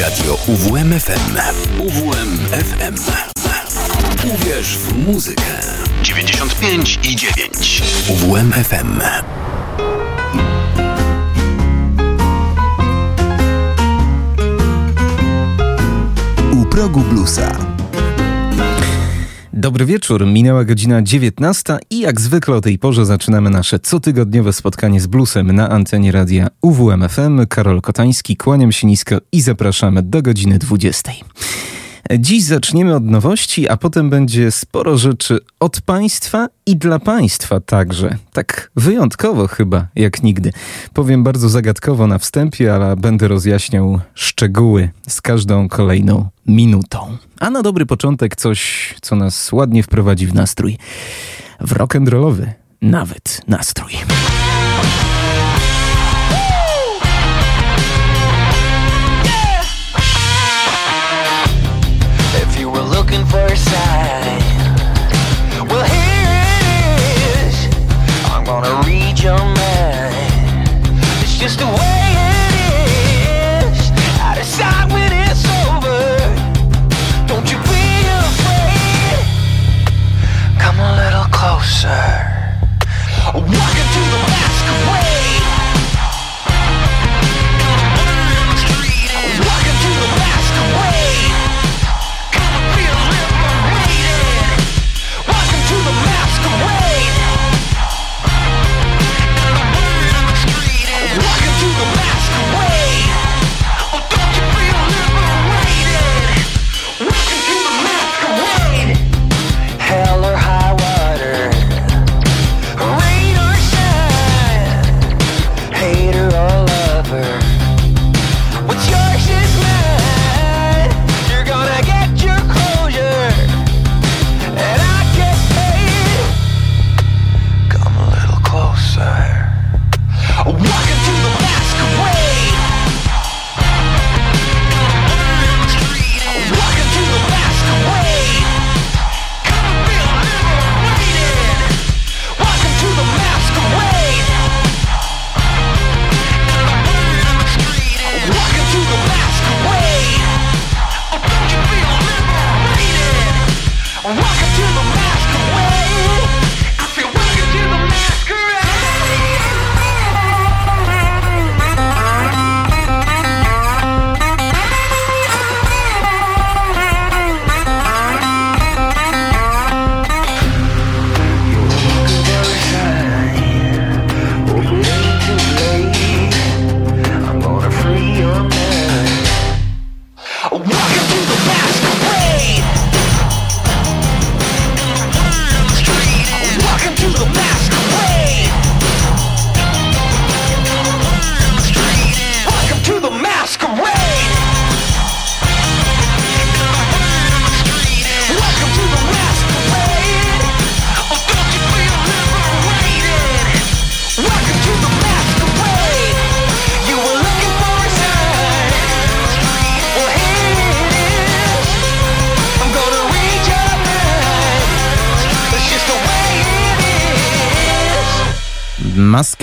Radio UWMFM. UWMFM. Uwierz w muzykę. 95 i 9. UWMFM. U progu bluesa. Dobry wieczór, minęła godzina 19 i jak zwykle o tej porze zaczynamy nasze cotygodniowe spotkanie z bluesem na antenie radia UWMFM. Karol Kotański, kłaniam się nisko i zapraszamy do godziny 20. Dziś zaczniemy od nowości, a potem będzie sporo rzeczy od państwa i dla państwa także. Tak wyjątkowo chyba, jak nigdy. Powiem bardzo zagadkowo na wstępie, ale będę rozjaśniał szczegóły z każdą kolejną minutą. A na dobry początek coś, co nas ładnie wprowadzi w nastrój. W rock'n'rollowy nawet nastrój. Looking for a sign. Well, here it is. I'm gonna read your mind. It's just the way it is. I decide when it's over. Don't you be afraid. Come a little closer. Walking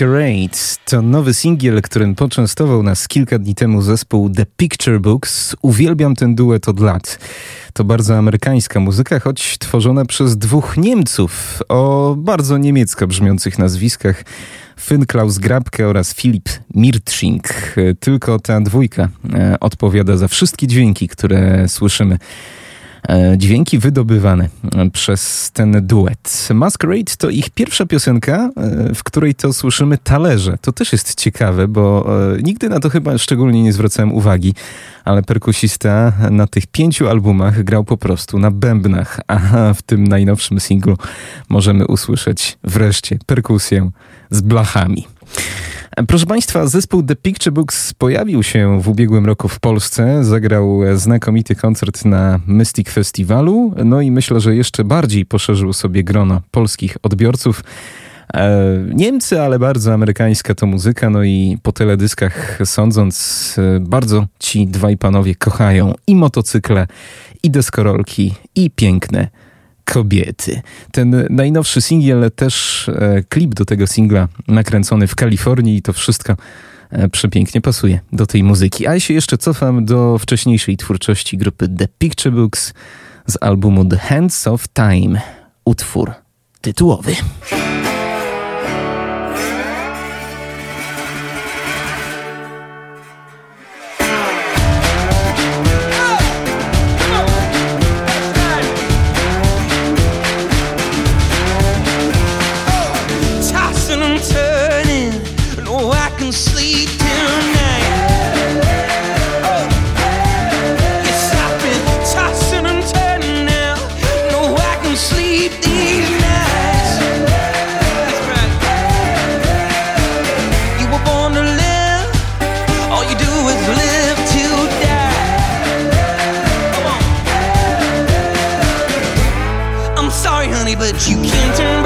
Masquerade to nowy singiel, którym poczęstował nas kilka dni temu zespół The Picture Books. Uwielbiam ten duet od lat. To bardzo amerykańska muzyka, choć tworzona przez dwóch Niemców o bardzo niemiecko brzmiących nazwiskach. Finn Klaus Grabke oraz Filip Mirtsching. Tylko ta dwójka e, odpowiada za wszystkie dźwięki, które słyszymy dźwięki wydobywane e, przez ten duet. Masquerade to ich pierwsza piosenka, e, w której to słyszymy talerze. To też jest ciekawe, bo nigdy na to chyba szczególnie nie zwracałem uwagi, ale perkusista na tych pięciu albumach grał po prostu na bębnach, a w tym najnowszym singlu możemy usłyszeć wreszcie perkusję z blachami. Proszę Państwa, zespół The Picture Books pojawił się w ubiegłym roku w Polsce. Zagrał znakomity koncert na Mystic Festiwalu. No i myślę, że jeszcze bardziej poszerzył sobie grono polskich odbiorców. E, Niemcy, ale bardzo amerykańska to muzyka, no i po teledyskach sądząc, e, bardzo ci dwaj panowie kochają i motocykle, i deskorolki, i piękne kobiety. Ten najnowszy singiel, też e, klip do tego singla nakręcony w Kalifornii i to wszystko e, przepięknie pasuje do tej muzyki. A ja się jeszcze cofam do wcześniejszej twórczości grupy The Picture Books z albumu The Hands of Time, utwór tytułowy. You can't turn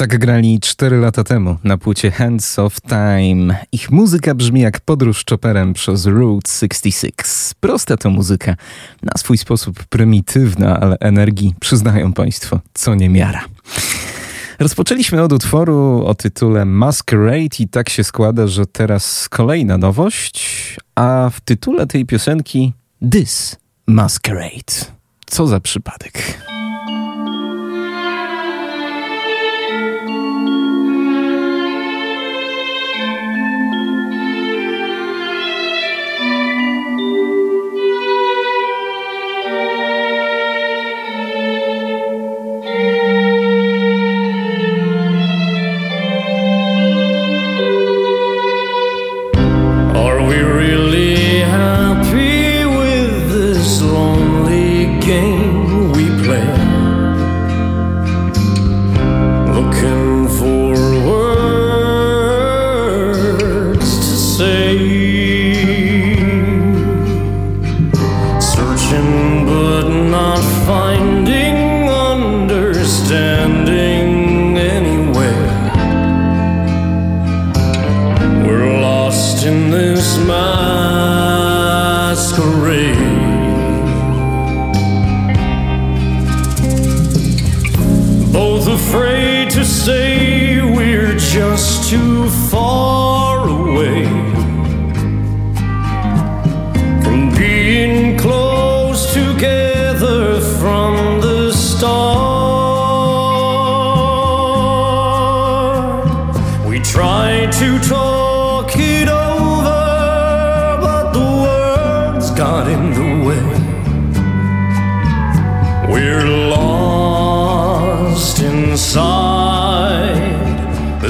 Tak grali 4 lata temu na płycie Hands of Time. Ich muzyka brzmi jak podróż czoperem przez Route 66. Prosta to muzyka, na swój sposób prymitywna, ale energii przyznają Państwo co niemiara. Rozpoczęliśmy od utworu o tytule Masquerade i tak się składa, że teraz kolejna nowość, a w tytule tej piosenki This Masquerade. Co za przypadek.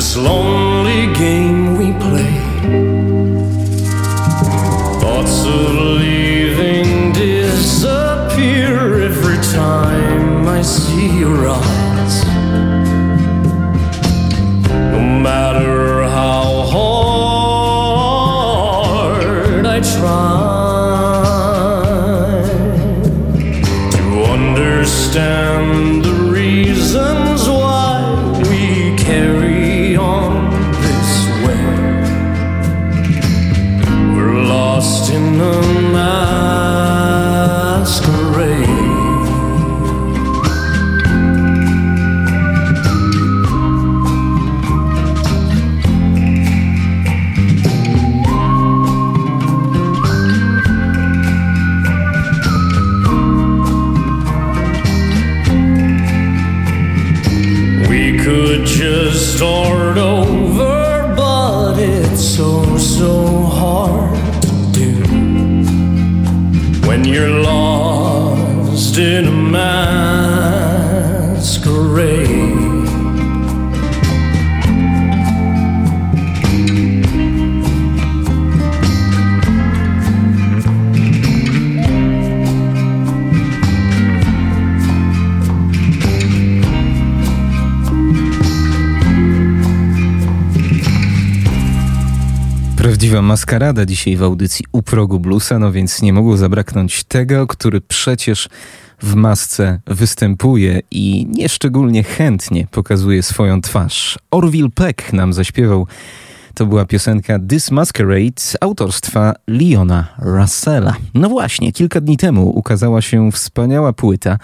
Inside this Prawdziwa maskarada dzisiaj w audycji u progu bluesa, no więc nie mogło zabraknąć tego, który przecież w masce występuje i nieszczególnie chętnie pokazuje swoją twarz. Orville Peck nam zaśpiewał. To była piosenka This Masquerade autorstwa Leona Russella. No właśnie, kilka dni temu ukazała się wspaniała płyta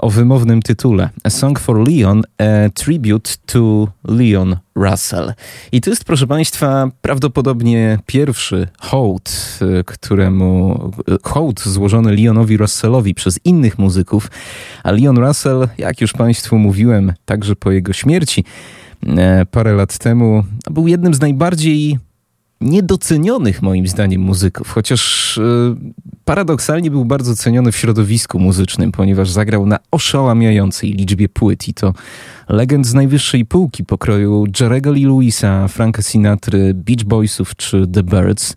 o wymownym tytule A Song for Leon, a Tribute to Leon Russell. I to jest, proszę Państwa, prawdopodobnie pierwszy hołd, e, któremu e, hołd złożony Leonowi Russellowi przez innych muzyków. A Leon Russell, jak już Państwu mówiłem, także po jego śmierci e, parę lat temu, był jednym z najbardziej niedocenionych moim zdaniem muzyków, chociaż e, paradoksalnie był bardzo ceniony w środowisku muzycznym, ponieważ zagrał na oszałamiającej liczbie płyt i to legend z najwyższej półki pokroju Jerego Lee Lewisa, Franka Sinatry, Beach Boysów czy The Birds.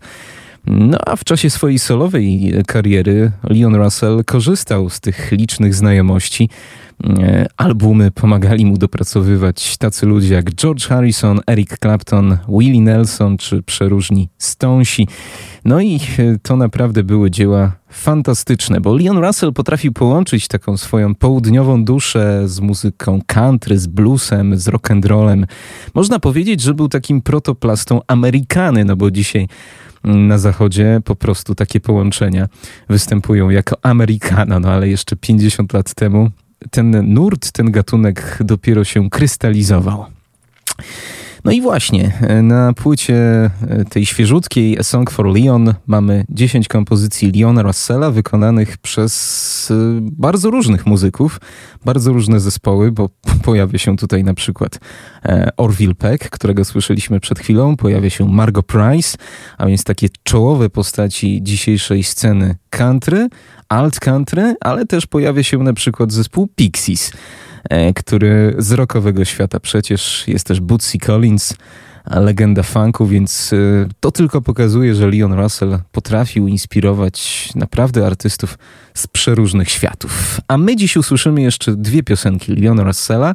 No a w czasie swojej solowej kariery Leon Russell korzystał z tych licznych znajomości. E, Albumy pomagali mu dopracowywać tacy ludzie jak George Harrison, Eric Clapton, Willie Nelson czy przeróżni Stonesi. No i e, to naprawdę były dzieła fantastyczne, bo Leon Russell potrafił połączyć taką swoją południową duszę z muzyką country, z bluesem, z rock'n'rollem. Można powiedzieć, że był takim protoplastą Amerykany, no bo dzisiaj na zachodzie po prostu takie połączenia występują jako Amerykana, no ale jeszcze 50 lat temu ten nurt, ten gatunek dopiero się krystalizował. No i właśnie, na płycie tej świeżutkiej A Song for Leon mamy 10 kompozycji Leona Russella wykonanych przez bardzo różnych muzyków, bardzo różne zespoły, bo pojawia się tutaj na przykład Orville Peck, którego słyszeliśmy przed chwilą, pojawia się Margot Price, a więc takie czołowe postaci dzisiejszej sceny country, alt country, ale też pojawia się na przykład zespół Pixies, który z rockowego świata przecież jest też Bootsy Collins, legenda funku, więc to tylko pokazuje, że Leon Russell potrafił inspirować naprawdę artystów z przeróżnych światów. A my dziś usłyszymy jeszcze dwie piosenki Leona Russella,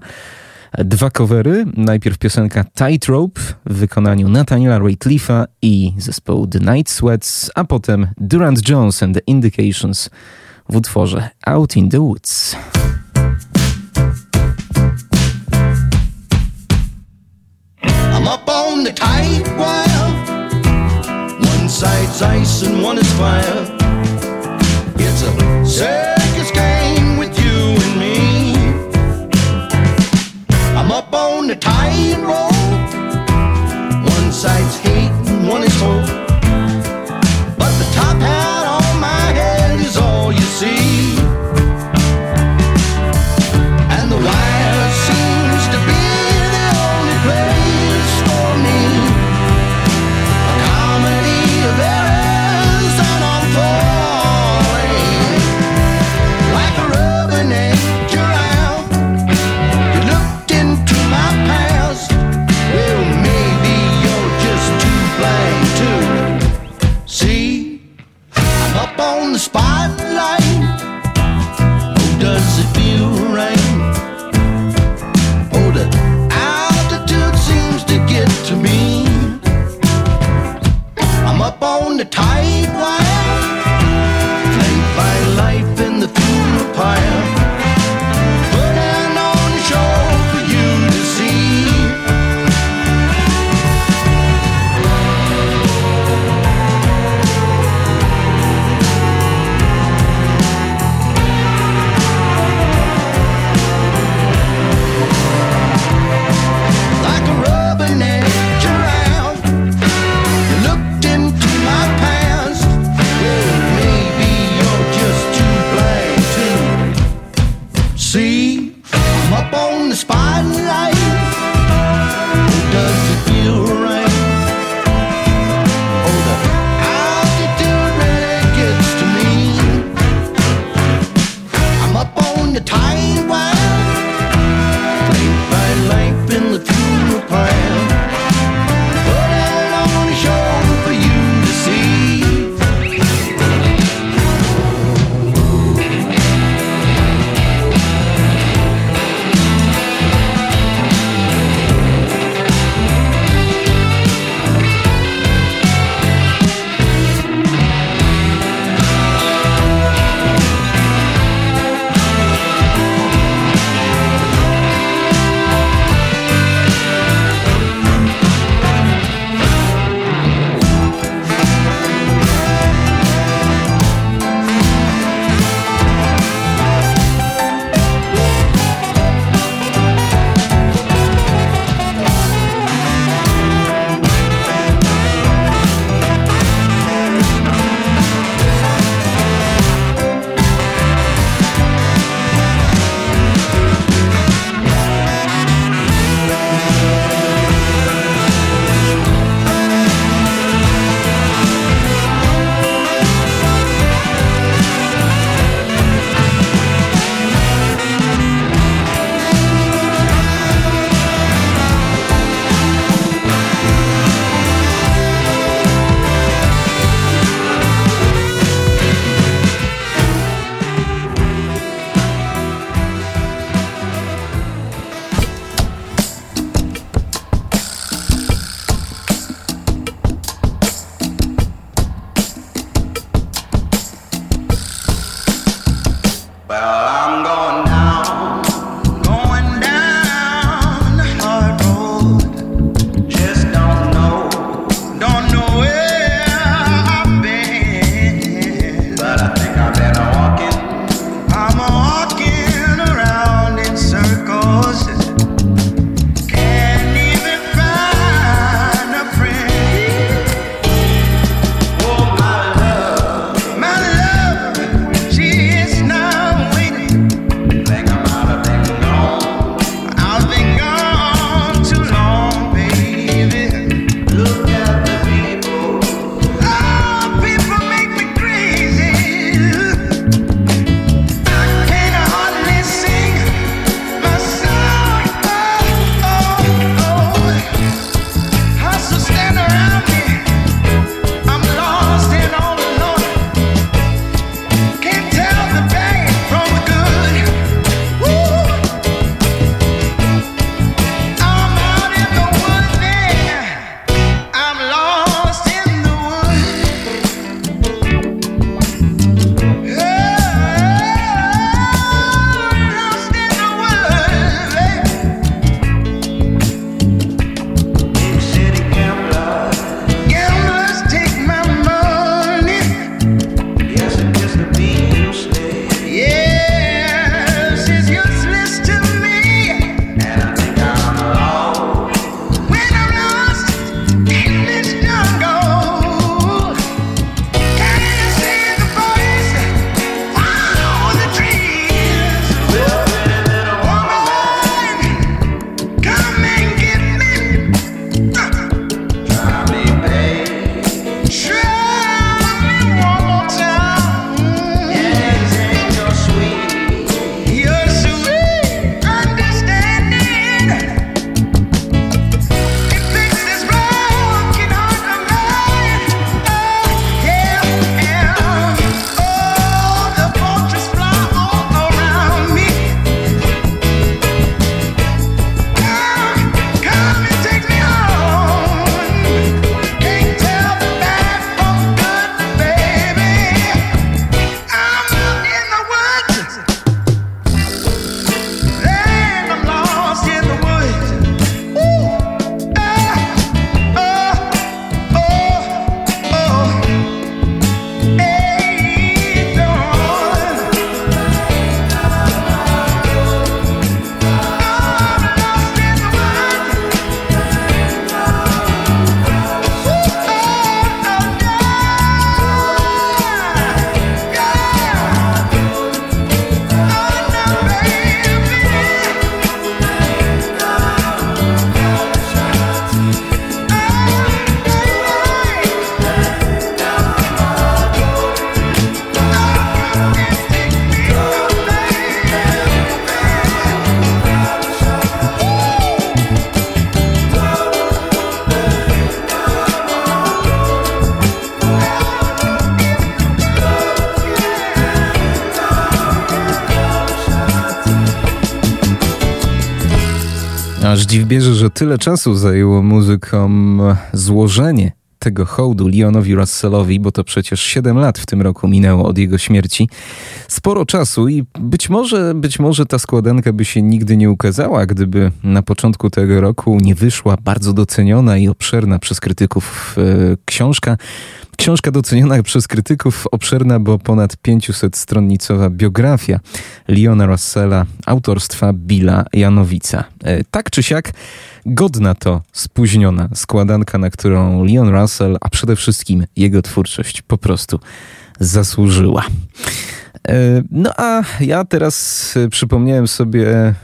dwa covery. Najpierw piosenka Tightrope w wykonaniu Nathaniela Ratcliffe'a i zespołu The Night Sweats, a potem Durant Jones and the Indications w utworze Out in the Woods. I'm up on the tight wire. One side's ice and one is fire. It's a circus game with you and me. I'm up on the tight rope. the tide. Aż dziw bierze, że tyle czasu zajęło muzykom złożenie tego hołdu Leonowi Russellowi, bo to przecież 7 lat w tym roku minęło od jego śmierci. Sporo czasu i być może, być może ta składanka by się nigdy nie ukazała, gdyby na początku tego roku nie wyszła bardzo doceniona i obszerna przez krytyków e, książka Książka doceniona przez krytyków, obszerna, bo ponad 500-stronnicowa biografia Leona Russella autorstwa Billa Janowica. E, tak czy siak, godna to spóźniona składanka, na którą Leon Russell, a przede wszystkim jego twórczość po prostu zasłużyła. E, no a ja teraz e, przypomniałem sobie e,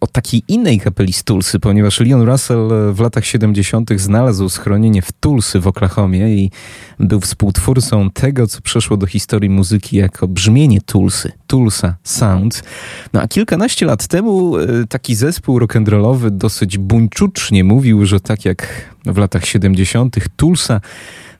o takiej innej kapeli z Tulsy, ponieważ Leon Russell w latach 70. znalazł schronienie w Tulsy w Oklahomie i był współtwórcą tego, co przeszło do historii muzyki jako brzmienie Tulsy, Tulsa Sound. No a kilkanaście lat temu taki zespół rock'n'rollowy dosyć buńczucznie mówił, że tak jak w latach 70. Tulsa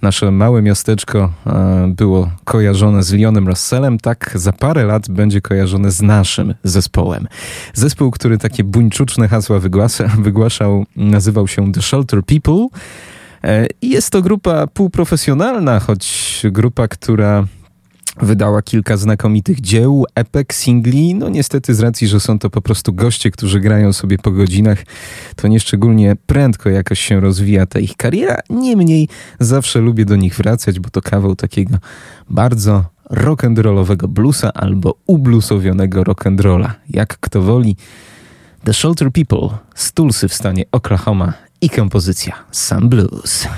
nasze małe miasteczko e, było kojarzone z Leonem Russellem, tak za parę lat będzie kojarzone z naszym zespołem. Zespół, który takie buńczuczne hasła wygłasza, wygłaszał, nazywał się The Shelter People. E, jest to grupa półprofesjonalna, choć grupa, która Wydała kilka znakomitych dzieł, epek, singli. No niestety z racji, że są to po prostu goście, którzy grają sobie po godzinach, to nieszczególnie prędko jakoś się rozwija ta ich kariera. Niemniej zawsze lubię do nich wracać, bo to kawał takiego bardzo rock'n'rollowego bluesa albo ublusowionego rock'n'rolla. Jak kto woli. The Shelter People z Tulsy w stanie Oklahoma i kompozycja Sun Blues.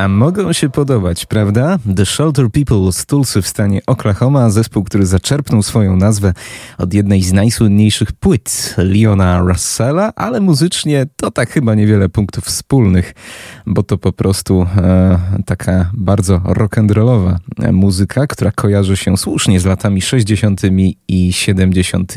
A mogą się podobać, prawda? The Shelter People z Tulsy w stanie Oklahoma, zespół, który zaczerpnął swoją nazwę od jednej z najsłynniejszych płyt Leona Russella, ale muzycznie to tak chyba niewiele punktów wspólnych, bo to po prostu e, taka bardzo rock'n'rollowa muzyka, która kojarzy się słusznie z latami 60. i 70.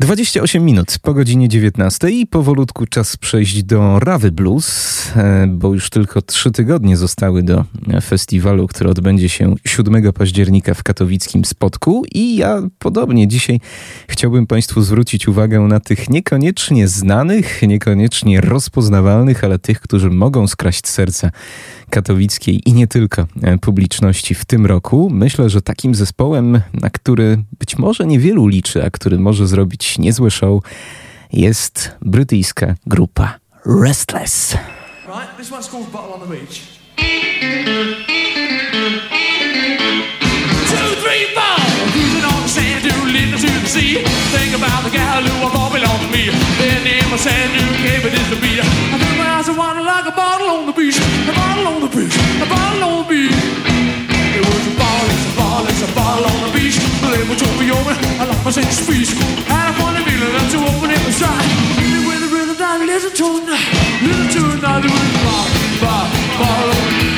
28 minut po godzinie 19 i powolutku czas przejść do Rawy Blues, e, bo już tylko trzy tygodnie zostały do festiwalu, który odbędzie się 7 października w katowickim Spotku. I ja podobnie dzisiaj chciałbym Państwu zwrócić uwagę na tych niekoniecznie znanych, niekoniecznie rozpoznawalnych, ale tych, którzy mogą skraść serca katowickiej i nie tylko e, publiczności w tym roku. Myślę, że takim zespołem, na który być może niewielu liczy, a który może zrobić niezłe show, jest brytyjska grupa Restless. Right, which will be open. I like my sense freeze. And I wanna be left to open it inside. Even with the rhythm down, listen to it now. Listen to it now, the rhythm. Ba, ba, ba.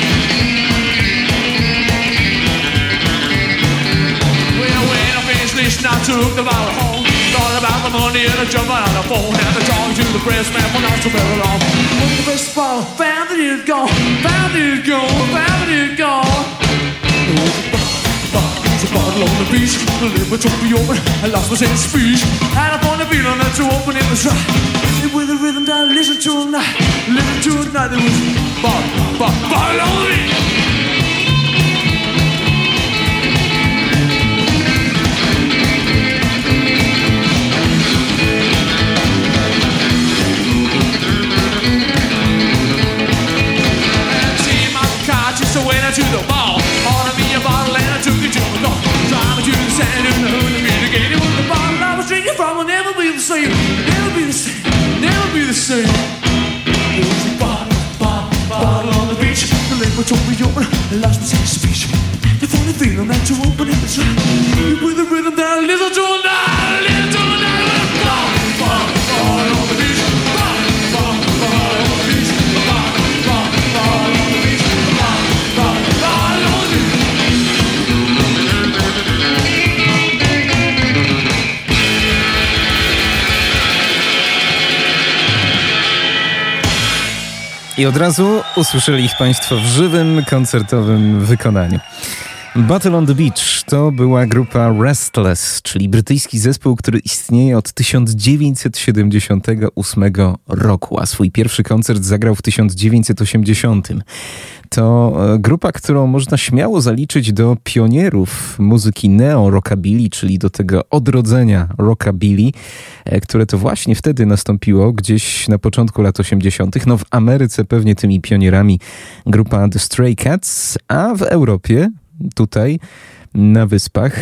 It's not to look about home Thought about the money and a jump on the phone And the talk to the press man for not so very long When the best fall, found it gone Found it gone, found it gone It's a bottle on the beach, the liver took me open, I lost my sense of speech. Had a funny feeling that to open it was right. And with the rhythm down, listen to it now, listen to it now. There was bottle, bottle, bottle on the beach. So went to the ball. Sand the. It was the bottle I was drinking from will never be the same. Never be the same. Never be the same. It was a bottle, bottle, bottle on the beach. The liquor told me. I lost my sense. The funny feeling that to open it was right. With the rhythm that I listen to now, listen to I od razu usłyszeli ich Państwo w żywym, koncertowym wykonaniu. Battle on the Beach to była grupa Restless, czyli brytyjski zespół, który istnieje od 1978 roku, a swój pierwszy koncert zagrał w 1980. To e, grupa, którą można śmiało zaliczyć do pionierów muzyki neo-rockabilly, czyli do tego odrodzenia rockabilly, e, które to właśnie wtedy nastąpiło, gdzieś na początku lat 80. No w Ameryce pewnie tymi pionierami grupa The Stray Cats, a w Europie tutaj na wyspach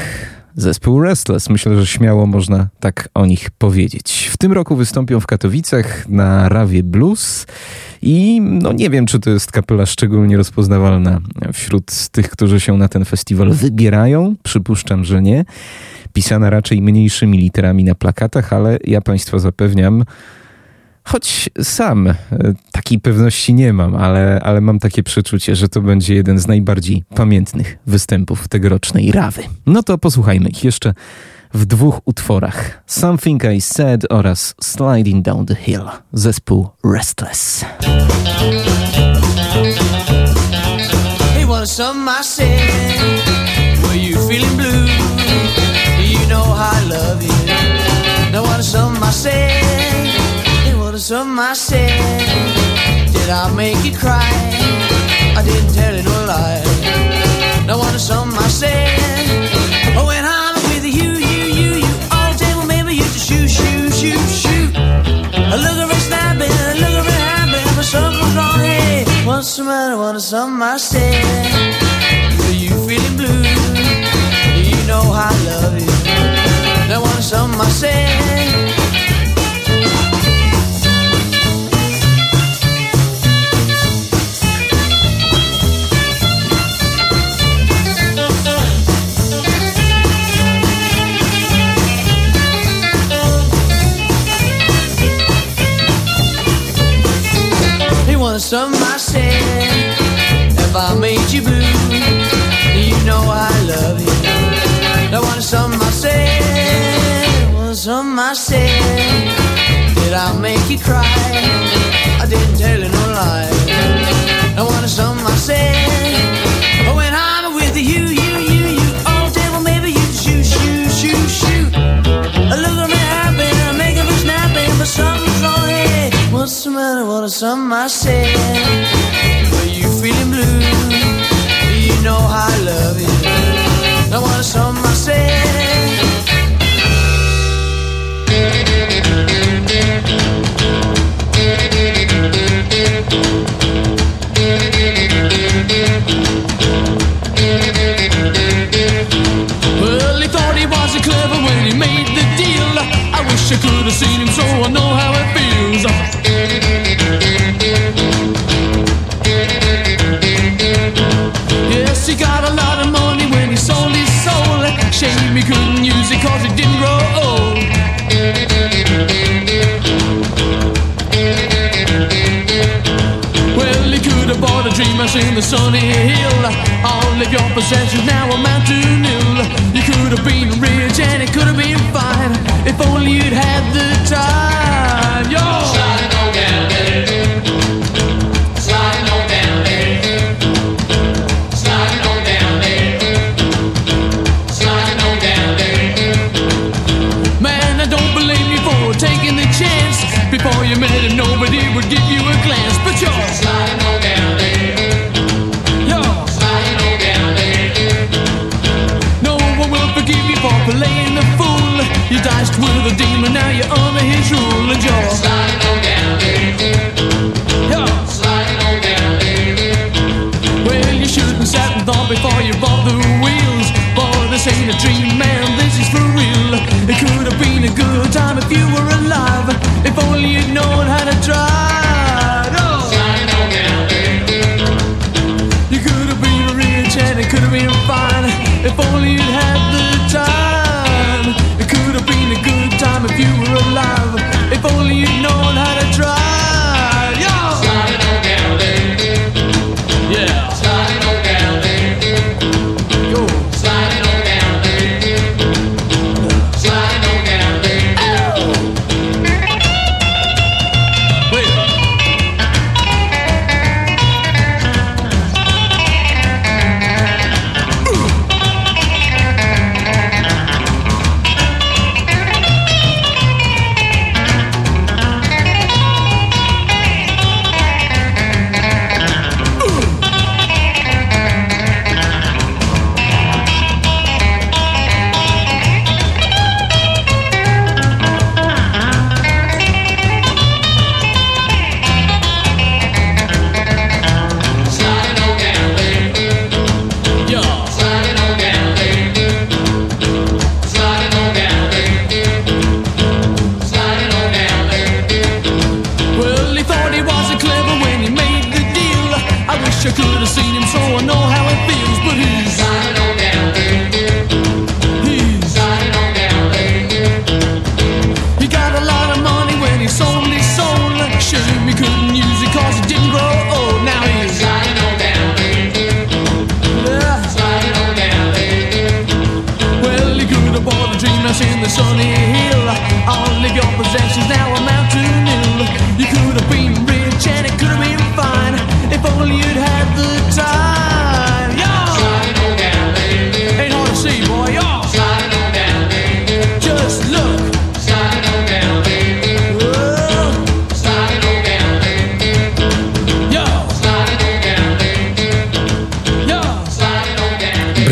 zespół Restless. Myślę, że śmiało można tak o nich powiedzieć. W tym roku wystąpią w Katowicach na Rawie Blues i no nie wiem, czy to jest kapela szczególnie rozpoznawalna wśród tych, którzy się na ten festiwal wybierają. Przypuszczam, że nie. Pisana raczej mniejszymi literami na plakatach, ale ja Państwa zapewniam, Choć sam e, takiej pewności nie mam, ale, ale mam takie przeczucie, że to będzie jeden z najbardziej pamiętnych występów tegorocznej Rawy. No to posłuchajmy ich jeszcze w dwóch utworach. Something I Said oraz Sliding Down the Hill. Zespół Restless. Now, some I said, some I said, did I make you cry? I didn't tell you no lie. Now, what some I said, oh, when I'm with you, you, you, you, all table, maybe you just shoot, shoot, shoot, shoot. I look it snapping, look at it happen, but something's wrong. Hey, what's the matter? What is something I said? Are you feeling blue? You know I love you. Now, what is something one some my said If I made you blue? You know I love you. There was some I said One some I said Did I make you cry? I didn't tell some myself. Are you feeling blue? You know how I love you. No one, some myself. Well, he thought he was clever when he made the deal. I wish I could have seen him, so I know. In the sunny hill All of your possessions. Now amount to nil You could have been rich and it could have been fine. If only you'd had the time. with a demon, now you're under his rule and you're.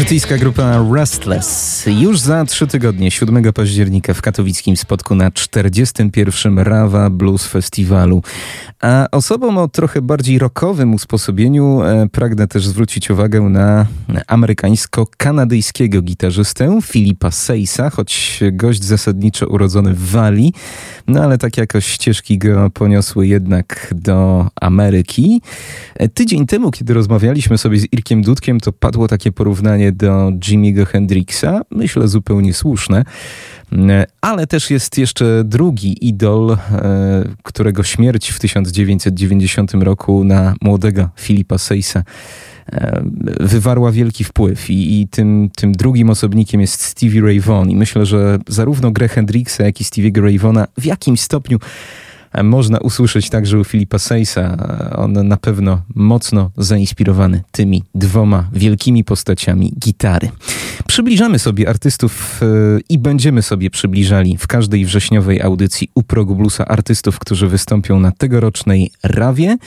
brytyjska grupa Restless. Już za trzy tygodnie, 7 października w katowickim spotku na 41. Rawa Blues Festiwalu. A osobom o trochę bardziej rokowym usposobieniu e, pragnę też zwrócić uwagę na amerykańsko-kanadyjskiego gitarzystę Filipa Sejsa, choć gość zasadniczo urodzony w Walii, no ale tak jakoś ścieżki go poniosły jednak do Ameryki. E, tydzień temu, kiedy rozmawialiśmy sobie z Irkiem Dudkiem, to padło takie porównanie do Jimmy'ego Hendrixa, myślę, zupełnie słuszne. E, ale też jest jeszcze drugi idol, e, którego śmierć w 1990 roku na młodego Filipa Seysa e, wywarła wielki wpływ I, i, tym, tym drugim osobnikiem jest Stevie Ray Vaughan i myślę, że zarówno grę Hendrixa, jak i Stevie'ego Ray Vaughana w jakim stopniu można usłyszeć także u Filipa Sejsa. On na pewno mocno zainspirowany tymi dwoma wielkimi postaciami gitary. Przybliżamy sobie artystów e, i będziemy sobie przybliżali w każdej wrześniowej audycji u progu artystów, którzy wystąpią na tegorocznej Rawie.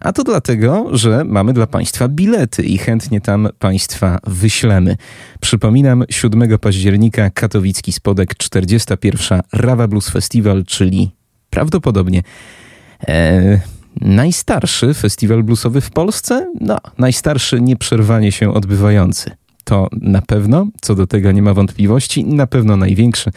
A to dlatego, że mamy dla Państwa bilety i chętnie tam Państwa wyślemy. Przypominam, 7 października Katowicki Spodek, 41. Rawa Blues Festival, czyli prawdopodobnie e, najstarszy festiwal bluesowy w Polsce. No, najstarszy nieprzerwanie się odbywający. To na pewno, co do tego nie ma wątpliwości, na pewno największy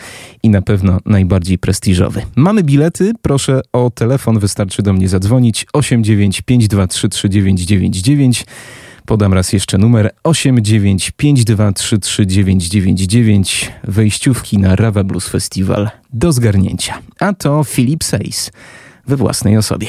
i na pewno najbardziej prestiżowy. Mamy bilety, proszę o telefon, wystarczy do mnie zadzwonić 895233999. Podam raz jeszcze numer 895233999. Wejściówki na Rawa Blues Festival do zgarnięcia. A to Philip Sejs we własnej osobie.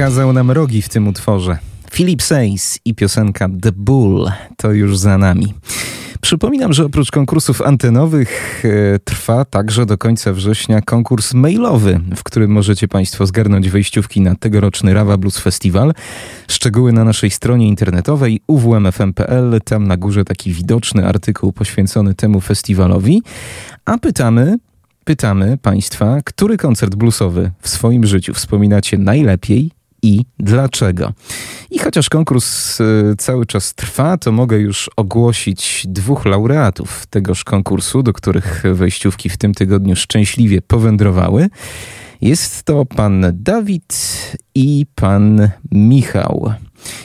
Pokazał nam rogi w tym utworze. Philip Says i piosenka The Bull to już za nami. Przypominam, że oprócz konkursów antenowych e, trwa także do końca września konkurs mailowy, w którym możecie Państwo zgarnąć wejściówki na tegoroczny Rawa Blues Festival. Szczegóły na naszej stronie internetowej uwmfm.pl. Tam na górze taki widoczny artykuł poświęcony temu festiwalowi. A pytamy, pytamy Państwa, który koncert bluesowy w swoim życiu wspominacie najlepiej i dlaczego. I chociaż konkurs y, cały czas trwa, to mogę już ogłosić dwóch laureatów tegoż konkursu, do których wejściówki w tym tygodniu szczęśliwie powędrowały. Jest to pan Dawid i pan Michał.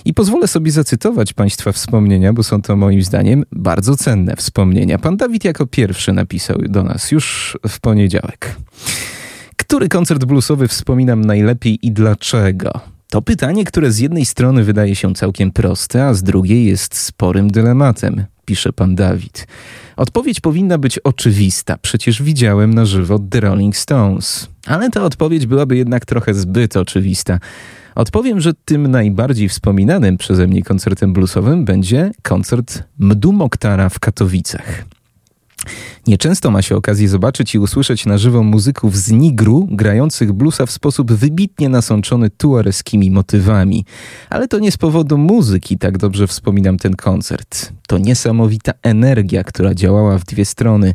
I pozwolę sobie zacytować Państwa wspomnienia, bo są to moim zdaniem bardzo cenne wspomnienia. Pan Dawid jako pierwszy napisał do nas już w poniedziałek. Który koncert bluesowy wspominam najlepiej i dlaczego? To pytanie, które z jednej strony wydaje się całkiem proste, a z drugiej jest sporym dylematem, pisze pan Dawid. Odpowiedź powinna być oczywista, przecież widziałem na żywo The Rolling Stones. Ale ta odpowiedź byłaby jednak trochę zbyt oczywista. Odpowiem, że tym najbardziej wspominanym przeze mnie koncertem bluesowym będzie koncert Mdu Moktara w Katowicach. Nieczęsto ma się okazję zobaczyć i usłyszeć na żywo muzyków z Nigru grających bluesa w sposób wybitnie nasączony tuareskimi motywami. Ale to nie z powodu muzyki tak dobrze wspominam ten koncert. To niesamowita energia, która działała w dwie strony.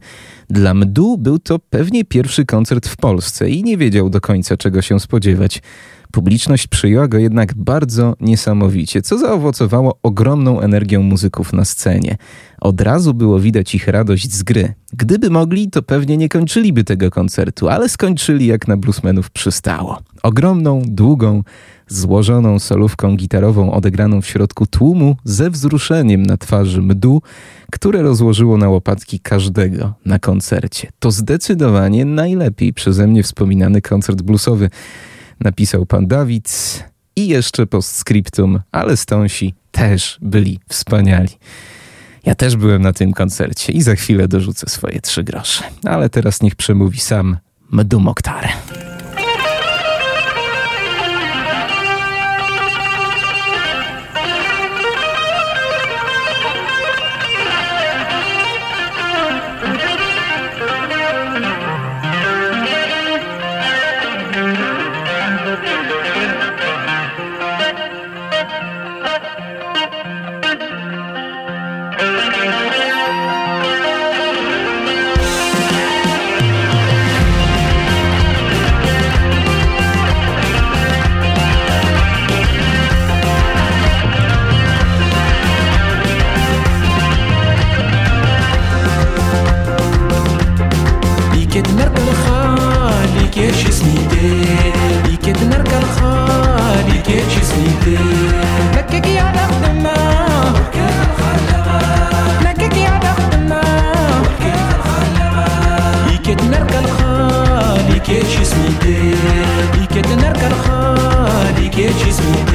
Dla Mdu był to pewnie pierwszy koncert w Polsce i nie wiedział do końca czego się spodziewać. Publiczność przyjęła go jednak bardzo niesamowicie, co zaowocowało ogromną energią muzyków na scenie. Od razu było widać ich radość z gry. Gdyby mogli, to pewnie nie kończyliby tego koncertu, ale skończyli jak na bluesmenów przystało. Ogromną, długą, złożoną solówką gitarową odegraną w środku tłumu ze wzruszeniem na twarzy mdu, które rozłożyło na łopatki każdego na koncercie. To zdecydowanie najlepiej przeze mnie wspominany koncert bluesowy napisał pan Dawid i jeszcze postscriptum, ale Stonsi też byli wspaniali. Ja też byłem na tym koncercie i za chwilę dorzucę swoje trzy grosze. Ale teraz niech przemówi sam Mdu Mokhtar. etiquetismo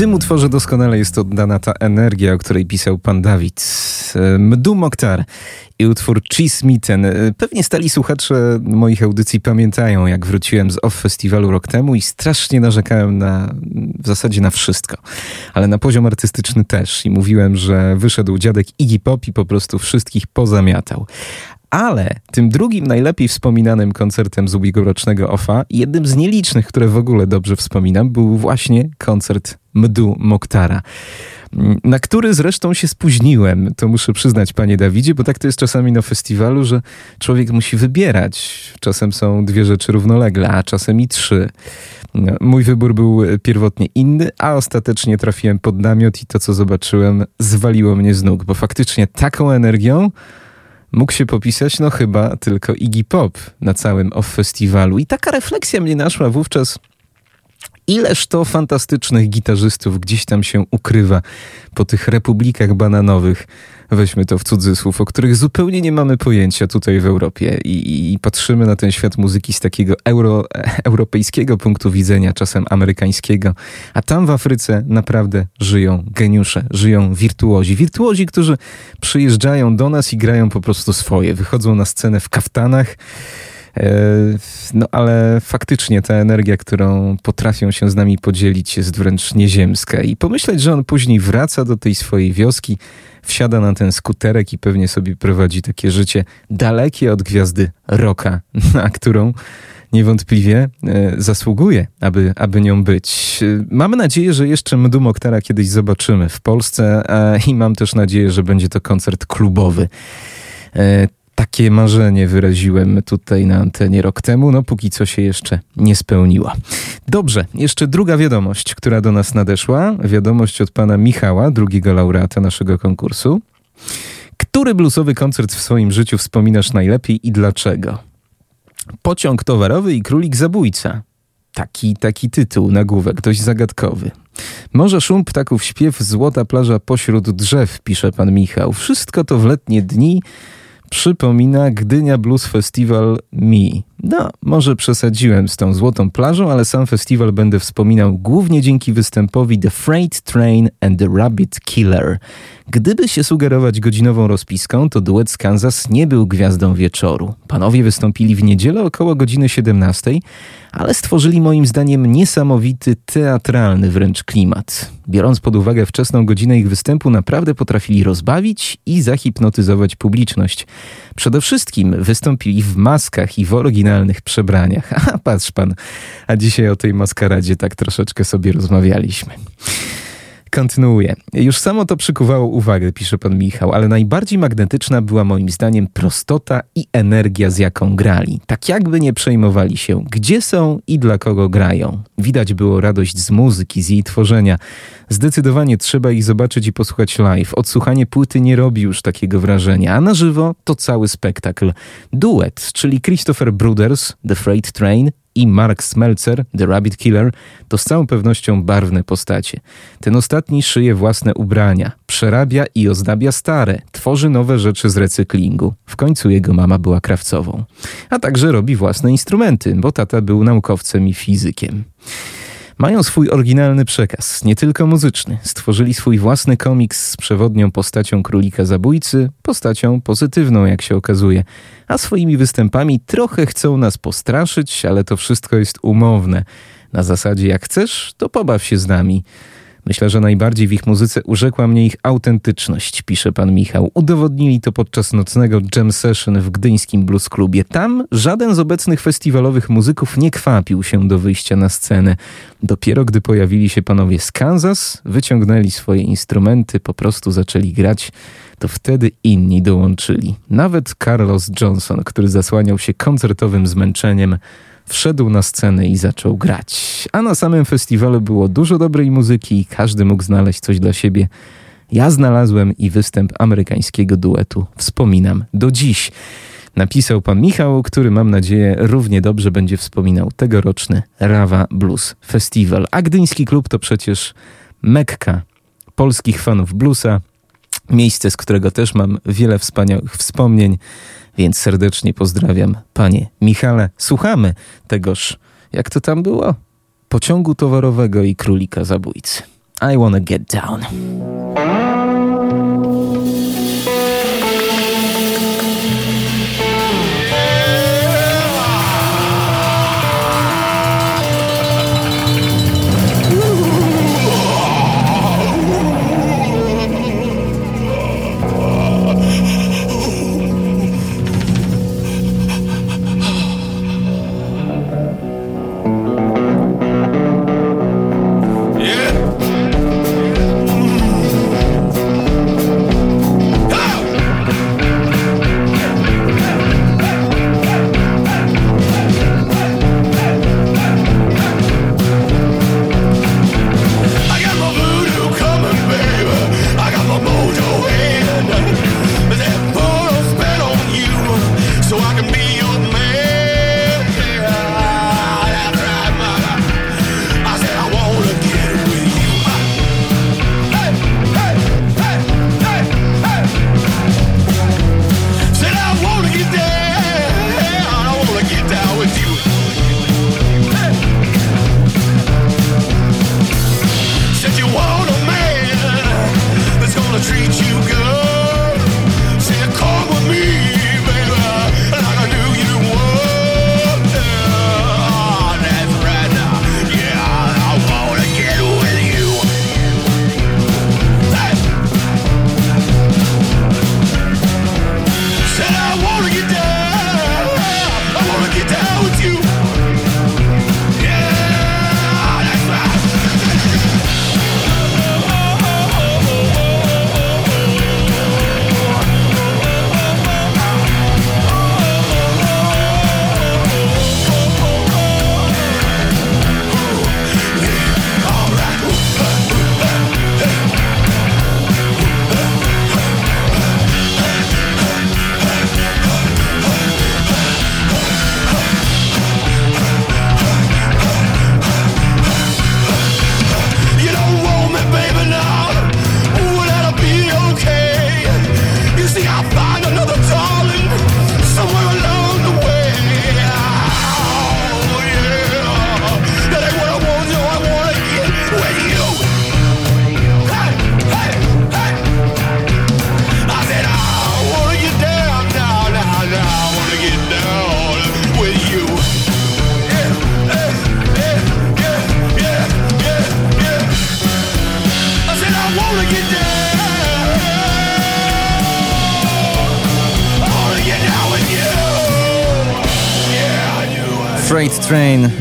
tym utworze doskonale jest oddana ta energia, o której pisał pan Dawid. E, Mdu Mokhtar i utwór Cheese Mitten. E, Pewnie stali słuchacze moich audycji pamiętają, jak wróciłem z OFF Festiwalu rok temu i strasznie narzekałem na, w zasadzie na wszystko. Ale na poziom artystyczny też. I mówiłem, że wyszedł dziadek Iggy Pop i po prostu wszystkich pozamiatał. Ale tym drugim najlepiej wspominanym koncertem z ubiegłorocznego OFA, jednym z nielicznych, które w ogóle dobrze wspominam, był właśnie koncert Mdu Moktara. Na który zresztą się spóźniłem, to muszę przyznać, panie Dawidzie, bo tak to jest czasami na festiwalu, że człowiek musi wybierać. Czasem są dwie rzeczy równolegle, a czasem i trzy. Mój wybór był pierwotnie inny, a ostatecznie trafiłem pod namiot i to, co zobaczyłem, zwaliło mnie z nóg, bo faktycznie taką energią mógł się popisać, no chyba tylko Iggy Pop na całym off festiwalu. I taka refleksja mnie naszła wówczas. Ileż to fantastycznych gitarzystów gdzieś tam się ukrywa po tych republikach bananowych, weźmy to w cudzysłów, o których zupełnie nie mamy pojęcia tutaj w Europie i, i patrzymy na ten świat muzyki z takiego euro, europejskiego punktu widzenia, czasem amerykańskiego, a tam w Afryce naprawdę żyją geniusze, żyją wirtuozi. Wirtuozi, którzy przyjeżdżają do nas i grają po prostu swoje, wychodzą na scenę w kaftanach, No ale faktycznie ta energia, którą potrafią się z nami podzielić, jest wręcz nieziemska. I pomyśleć, że on później wraca do tej swojej wioski, wsiada na ten skuterek i pewnie sobie prowadzi takie życie dalekie od gwiazdy rocka, na którą niewątpliwie e, zasługuje, aby, aby nią być. E, Mamy nadzieję, że jeszcze Mdu Moktara kiedyś zobaczymy w Polsce e, i mam też nadzieję, że będzie to koncert klubowy. Takie marzenie wyraziłem tutaj na antenie rok temu, no póki co się jeszcze nie spełniła. Dobrze, jeszcze druga wiadomość, która do nas nadeszła. Wiadomość od pana Michała, drugiego laureata naszego konkursu. Który bluesowy koncert w swoim życiu wspominasz najlepiej i dlaczego? Pociąg towarowy i królik zabójca. Taki, taki tytuł, nagłówek, dość zagadkowy. Może szum ptaków, śpiew, złota plaża pośród drzew, pisze pan Michał. Wszystko to w letnie dni przypomina Gdynia Blues Festival Mi. No, może przesadziłem z tą złotą plażą, ale sam festiwal będę wspominał głównie dzięki występowi The Freight Train and the Rabbit Killer. Gdyby się sugerować godzinową rozpiską, to duet z Kansas nie był gwiazdą wieczoru. Panowie wystąpili w niedzielę około godziny 17, ale stworzyli moim zdaniem niesamowity, teatralny wręcz klimat. Biorąc pod uwagę wczesną godzinę ich występu, naprawdę potrafili rozbawić i zahipnotyzować publiczność. Przede wszystkim wystąpili w maskach i w oryginalnych przebraniach. A patrz pan, a dzisiaj o tej maskaradzie tak troszeczkę sobie rozmawialiśmy. Kontynuuję. Już samo to przykuwało uwagę, pisze pan Michał, ale najbardziej magnetyczna była moim zdaniem prostota i energia, z jaką grali. Tak jakby nie przejmowali się, gdzie są i dla kogo grają. Widać było radość z muzyki, z jej tworzenia. Zdecydowanie trzeba ich zobaczyć i posłuchać live. Odsłuchanie płyty nie robi już takiego wrażenia, a na żywo to cały spektakl. Duet, czyli Christopher Bruders, The Freight Train i Mark Smeltzer, The Rabbit Killer, to z całą pewnością barwne postacie. Ten ostatni szyje własne ubrania, przerabia i ozdabia stare, tworzy nowe rzeczy z recyklingu. W końcu jego mama była krawcową. A także robi własne instrumenty, bo tata był naukowcem i fizykiem. Mają swój oryginalny przekaz, nie tylko muzyczny. Stworzyli swój własny komiks z przewodnią postacią królika zabójcy, postacią pozytywną, jak się okazuje. A swoimi występami trochę chcą nas postraszyć, ale to wszystko jest umowne. Na zasadzie jak chcesz, to pobaw się z nami. Myślę, że najbardziej w ich muzyce urzekła mnie ich autentyczność, pisze pan Michał. Udowodnili to podczas nocnego jam session w gdyńskim blues klubie. Tam żaden z obecnych festiwalowych muzyków nie kwapił się do wyjścia na scenę. Dopiero gdy pojawili się panowie z Kansas, wyciągnęli swoje instrumenty, po prostu zaczęli grać, to wtedy inni dołączyli. Nawet Carlos Johnson, który zasłaniał się koncertowym zmęczeniem, wszedł na scenę i zaczął grać. A na samym festiwalu było dużo dobrej muzyki i każdy mógł znaleźć coś dla siebie. Ja znalazłem i występ amerykańskiego duetu wspominam do dziś. Napisał pan Michał, który mam nadzieję równie dobrze będzie wspominał tegoroczny Rawa Blues Festival. A Gdyński Klub to przecież Mekka polskich fanów bluesa, miejsce, z którego też mam wiele wspaniałych wspomnień, więc serdecznie pozdrawiam panie Michale. Słuchamy tegoż, jak to tam było? Pociągu towarowego i królika zabójcy. I wanna get down. treat you good.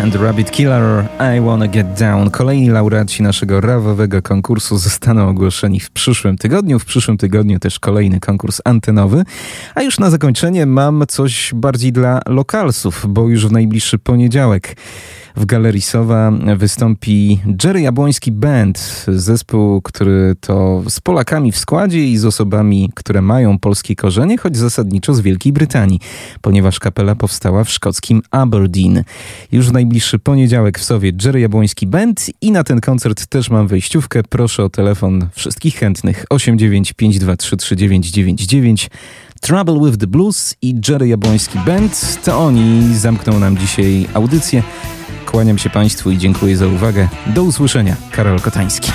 and the Rabbit Killer, I Wanna Get Down. Kolejni laureaci naszego rawowego konkursu zostaną ogłoszeni w przyszłym tygodniu. W przyszłym tygodniu też kolejny konkurs antenowy. A już na zakończenie mam coś bardziej dla lokalsów, bo już w najbliższy poniedziałek w Galerii Sowa wystąpi Jerry Jabłoński Band, zespół, który to z Polakami w składzie i z osobami, które mają polskie korzenie, choć zasadniczo z Wielkiej Brytanii, ponieważ kapela powstała w szkockim Aberdeen. Już w najbliższy poniedziałek w Sowie Jerry Jabłoński Band i na ten koncert też mam wejściówkę. Proszę o telefon wszystkich chętnych 895233999 Trouble with the Blues i Jerry Jabłoński Band. To oni zamkną nam dzisiaj audycję. Kłaniam się Państwu i dziękuję za uwagę. Do usłyszenia. Karol Kotański.